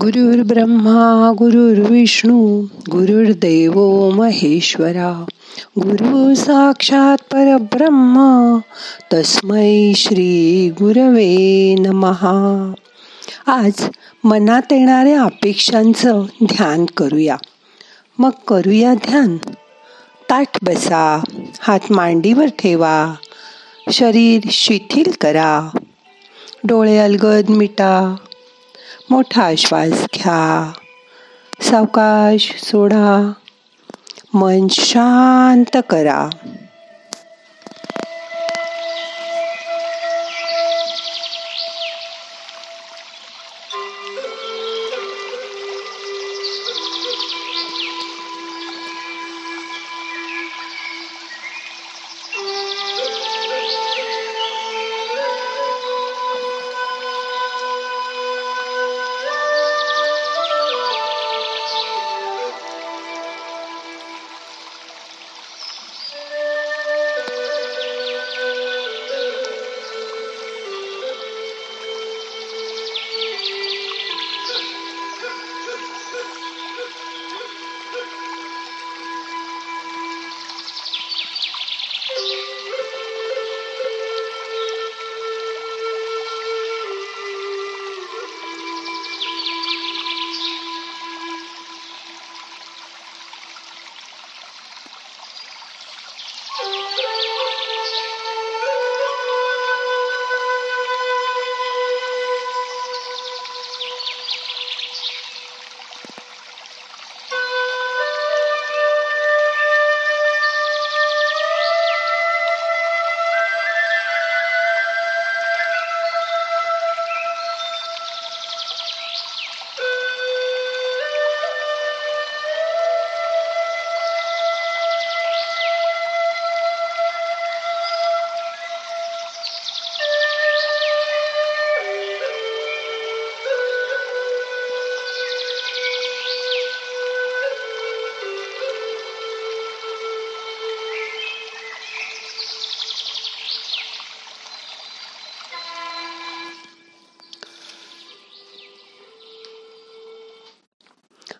गुरुर् ब्रह्मा गुरुर्विष्णू गुरुर्देव महेश्वरा गुरु साक्षात परब्रह्म तस्मै श्री गुरवे नमहा आज मनात येणाऱ्या अपेक्षांचं ध्यान करूया. मग करूया ध्यान. ताठ बसा हात मांडीवर ठेवा शरीर शिथिल करा. डोळे अलगद मिटा मोठा श्वास घ्या. सावकाश सोडा. मन शांत करा.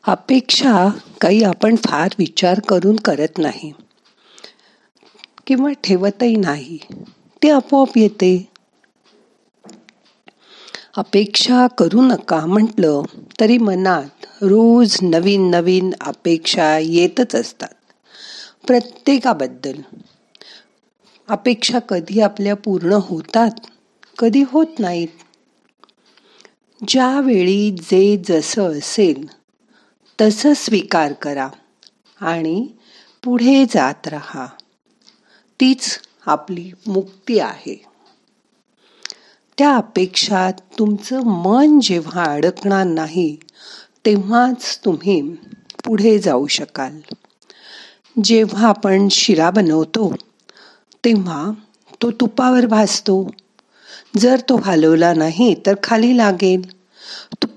अपेक्षा काही आपण फार विचार करून करत नाही किंवा ठेवतही नाही ते आपोआप येते. अपेक्षा करू नका म्हटलं तरी मनात रोज नवीन नवीन अपेक्षा येतच असतात. प्रत्येकाबद्दल. अपेक्षा कधी आपल्या पूर्ण होतात कधी होत नाहीत. ज्यावेळी जे जसं असेल तसं स्वीकार करा आणि पुढे जात राहा. तीच आपली मुक्ती आहे. त्या अपेक्षा तुमचं मन जेव्हा अडकणार नाही तेव्हाच तुम्ही पुढे जाऊ शकाल. जेव्हा आपण शिरा बनवतो तेव्हा तो तुपावर भाजतो जर तो हलवला नाही तर खाली लागेल.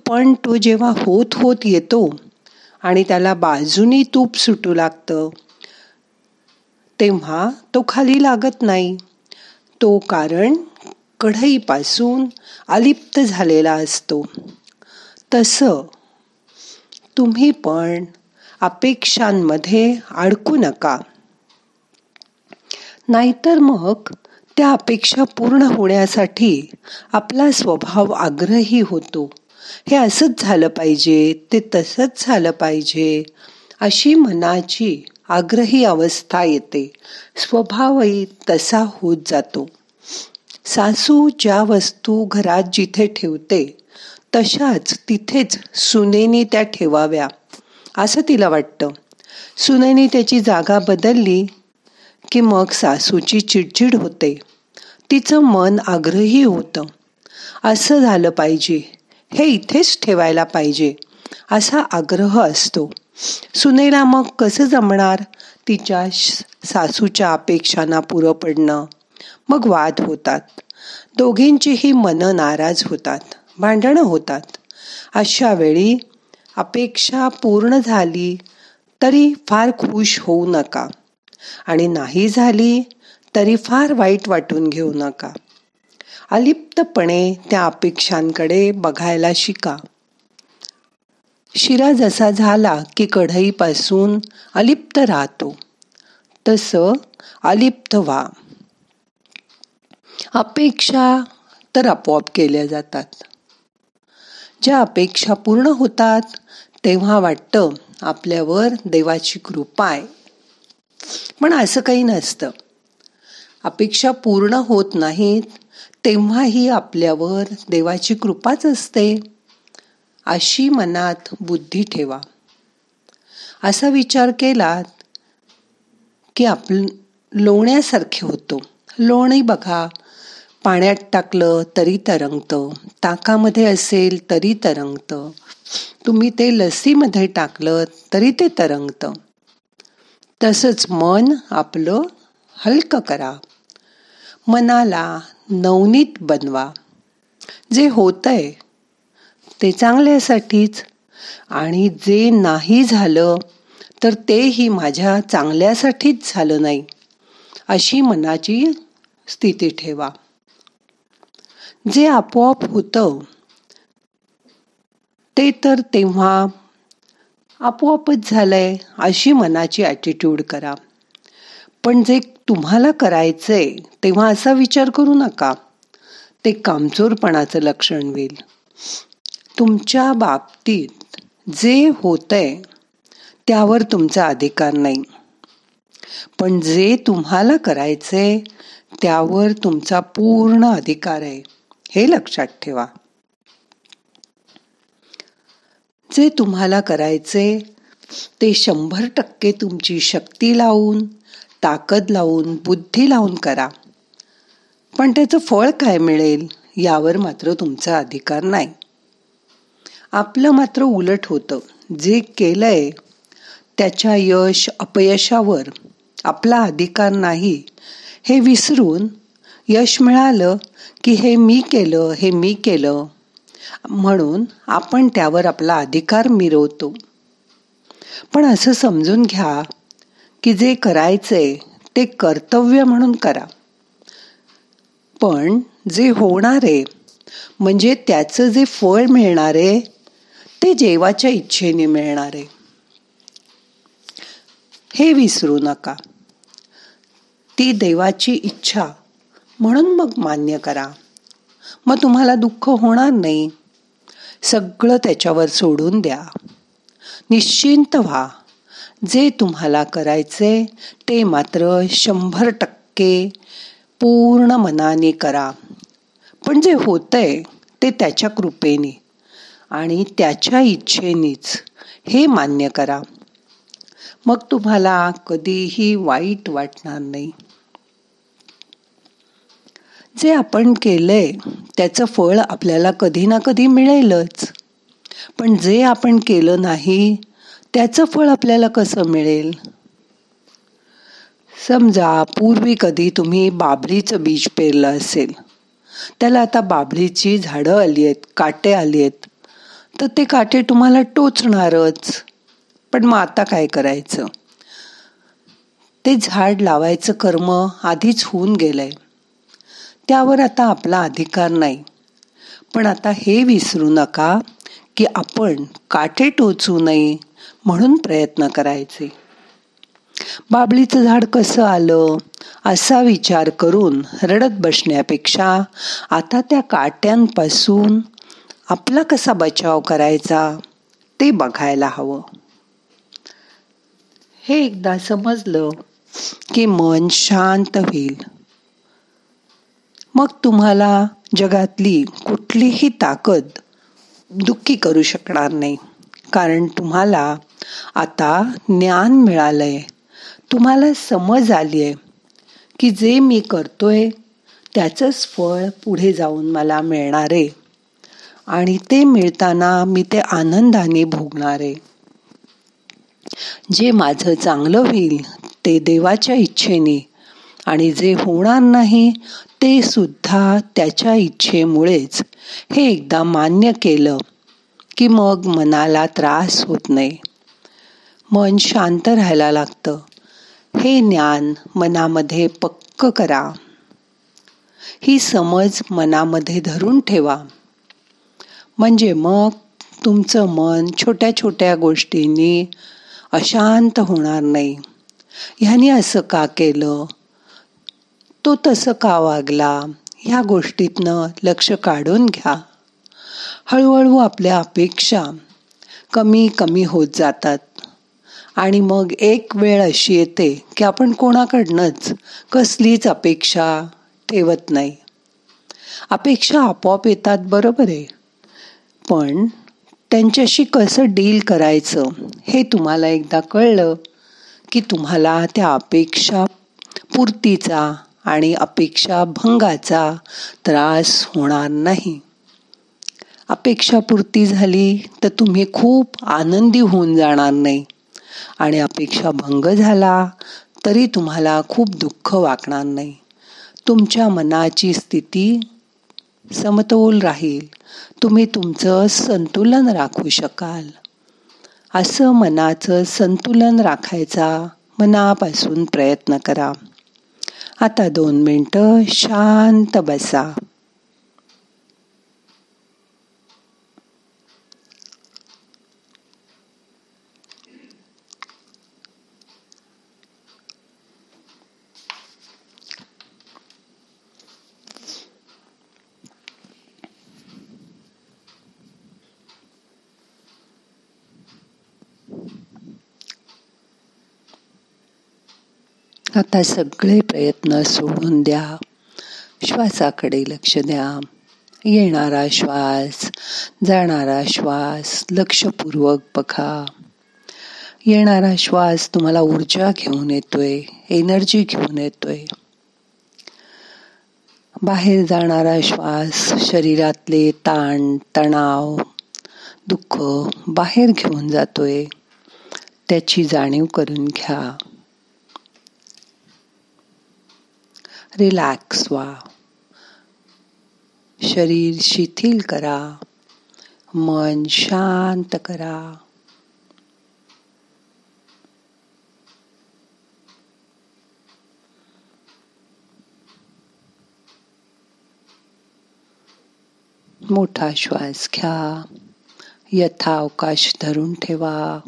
पण तो जेव्हा होत होत येतो आणि त्याला बाजूनी तूप सुटू लागतं. तेव्हा तो खाली लागत नाही. तो कारण कढईपासून अलिप्त झालेला असतो. तसं तुम्ही पण अपेक्षांमध्ये अडकू नका. नाहीतर मग त्या अपेक्षा पूर्ण होण्यासाठी आपला स्वभाव आग्रही होतो. हे असंच झालं पाहिजे ते तसंच झालं पाहिजे अशी मनाची आग्रही अवस्था येते. स्वभावही तसा होत जातो. सासू ज्या वस्तू घरात जिथे ठेवते तशाच तिथेच सुनेनी त्या ठेवाव्या असं तिला वाटतं. सुनेनी त्याची जागा बदलली की मग सासूची चिडचिड होते. तिचं मन आग्रही होतं. असं झालं पाहिजे. हे इथेच ठेवायला पाहिजे असा आग्रह असतो. सुनेला मग कसं जमणार? तिच्या सासूच्या अपेक्षांना पुरं पडणं. मग वाद होतात. दोघींचीही मनं नाराज होतात भांडणं होतात. अशा वेळी अपेक्षा पूर्ण झाली तरी फार खुश होऊ नका. आणि नाही झाली तरी फार वाईट वाटून घेऊ नका. अलिप्तपणे त्या अपेक्षांकडे बघायला शिका. शिरा जसा झाला की कढईपासून अलिप्त राहतो तसं अलिप्त व्हा. अपेक्षा तर आपोआप केल्या जातात. ज्या अपेक्षा पूर्ण होतात तेव्हा वाटतं आपल्यावर देवाची कृपा आहे. पण असं काही नसतं. अपेक्षा पूर्ण होत नाहीत तेव्हाही आपल्यावर देवाची कृपाच असते. अशी मनात बुद्धी ठेवा. असा विचार केलात की आप लोण्यासारखे होतो. लोणही बघा. पाण्यात टाकलं तरी तरंगतं. ताकामध्ये असेल तरी तरंगतं. तुम्ही ते लसीमध्ये टाकलं तरी ते तरंगतं. तसंच मन आपलं हलकं करा. मनाला नवनीत बनवा. जे होतंय ते चांगल्यासाठीच. आणि जे नाही झालं तर तेही माझ्या चांगल्यासाठीच झालं नाही अशी मनाची स्थिती ठेवा. जे आपोआप होतं ते तर तेव्हा आपोआपच झालंय अशी मनाची ॲटिट्यूड करा. पण जे तुम्हाला करायचंय तेव्हा असा विचार करू नका. ते कामचोरपणाचं लक्षण होईल. तुमच्या बाबतीत जे होतंय त्यावर तुमचा अधिकार नाही. पण जे तुम्हाला करायचंय त्यावर तुमचा पूर्ण अधिकार आहे हे लक्षात ठेवा. जे तुम्हाला करायचे ते शंभर टक्के तुमची शक्ती लावून ताकद लावून बुद्धी लावून करा. पण त्याचं फळ काय मिळेल यावर मात्र तुमचा अधिकार नाही. आपलं मात्र उलट होतं. जे केलंय त्याच्या यश अपयशावर आपला अधिकार नाही. हे विसरून यश मिळालं की हे मी केलं हे मी केलं. म्हणून आपण त्यावर आपला अधिकार मिरवतो. पण असं समजून घ्या की जे करायचंय ते कर्तव्य म्हणून करा. पण जे होणारे म्हणजे त्याचं जे फळ मिळणारे ते जेवाच्या इच्छेने मिळणारे. हे विसरू नका. ती देवाची इच्छा म्हणून मग मान्य करा. मग तुम्हाला दुःख होणार नाही. सगळं त्याच्यावर सोडून द्या. निश्चिंत व्हा. जे तुम्हाला करायचे ते मात्र शंभर टक्के पूर्ण मनाने करा. पण जे होतंय ते त्याच्या कृपेने आणि त्याच्या इच्छेनेच हे मान्य करा. मग तुम्हाला कधीही वाईट वाटणार नाही. जे आपण केलंय त्याचं फळ आपल्याला कधी ना कधी मिळेलच. पण जे आपण केलं नाही त्याचं फळ आपल्याला कसं मिळेल? समजा पूर्वी कधी तुम्ही बाबरीचं बीज पेरलं असेल. त्याला आता बाबरीची झाडं आली आहेत काटे आली आहेत. तर ते काटे तुम्हाला टोचणारच. पण मग आता काय करायचं? ते झाड लावायचं कर्म आधीच होऊन गेलंय. त्यावर आता आपला अधिकार नाही. पण आता हे विसरू नका की आपण काटे टोचू नये. म्हणून प्रयत्न करायचे. बाबळीचं झाड कसं आलं असा विचार करून रडत बसण्यापेक्षा आता त्या काट्यांपासून आपला कसा बचाव करायचा ते बघायला हवं. हे एकदा समजलं की मन शांत होईल. मग तुम्हाला जगातली कुठलीही ताकद दुःखी करू शकणार नाही कारण तुम्हाला आता ज्ञान मिळालंय. तुम्हाला समज आली आहे की जे मी करतोय त्याचंच फळ पुढे जाऊन मला मिळणार. आहे आणि ते मिळताना मी ते आनंदाने भोगणार. आहे जे माझं चांगलं होईल ते देवाच्या इच्छेने. आणि जे होणार नाही ते सुद्धा त्याच्या इच्छेमुळेच. हे एकदा मान्य केलं की मग मनाला त्रास होत नाही. मन शांत राहायला लागतं. हे ज्ञान मनामध्ये पक्क करा. ही समज मनामध्ये धरून ठेवा. म्हणजे मग तुमचं मन छोट्या छोट्या गोष्टींनी अशांत होणार नाही. ह्याने असं का केलं? तो तसं का वागला? ह्या गोष्टीतनं लक्ष काढून घ्या. हळूहळू आपल्या अपेक्षा कमी कमी होत जातात. आणि मग एक वेळ अशी येते की आपण कोणाकडनंच कसलीच अपेक्षा ठेवत नाही. अपेक्षा आपोआप येतात बरोबर आहे. पण त्यांच्याशी कसं डील करायचं हे तुम्हाला एकदा कळलं की तुम्हाला त्या अपेक्षा पूर्तीचा आणि अपेक्षा भंगाचा त्रास होणार नाही. अपेक्षापूर्ती झाली तर तुम्ही खूप आनंदी होऊन जाणार नाही. आणि अपेक्षा भंग झाला तरी तुम्हाला खूप दुःख वाकणार नाही. तुमच्या मनाची स्थिती समतोल राहील. तुम्ही तुमचं संतुलन राखू शकाल. असं मनाचं संतुलन राखायचा मनापासून प्रयत्न करा. आता दोन मिनटं शांत बसा. आता सगळे प्रयत्न सोडून द्या. श्वासाकडे लक्ष द्या. येणारा श्वास जाणारा श्वास लक्षपूर्वक बघा. येणारा श्वास तुम्हाला ऊर्जा घेऊन येतोय एनर्जी घेऊन येतोय. बाहेर जाणारा श्वास शरीरातले ताण तणाव दुःख बाहेर घेऊन जातोय. त्याची जाणीव करून घ्या. रिलॅक्स व्हा शरीर शिथिल करा. मन शांत करा. मोठा श्वास घ्या. यथा अवकाश धरून ठेवा.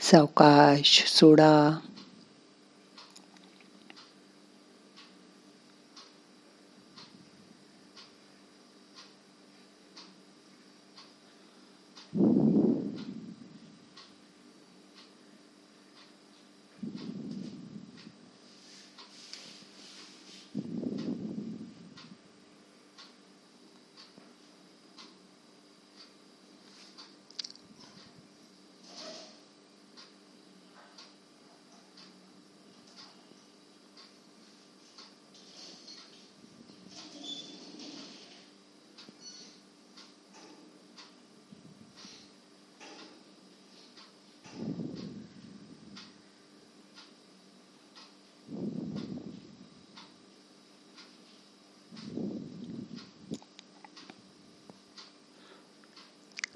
सावकाश सोडा.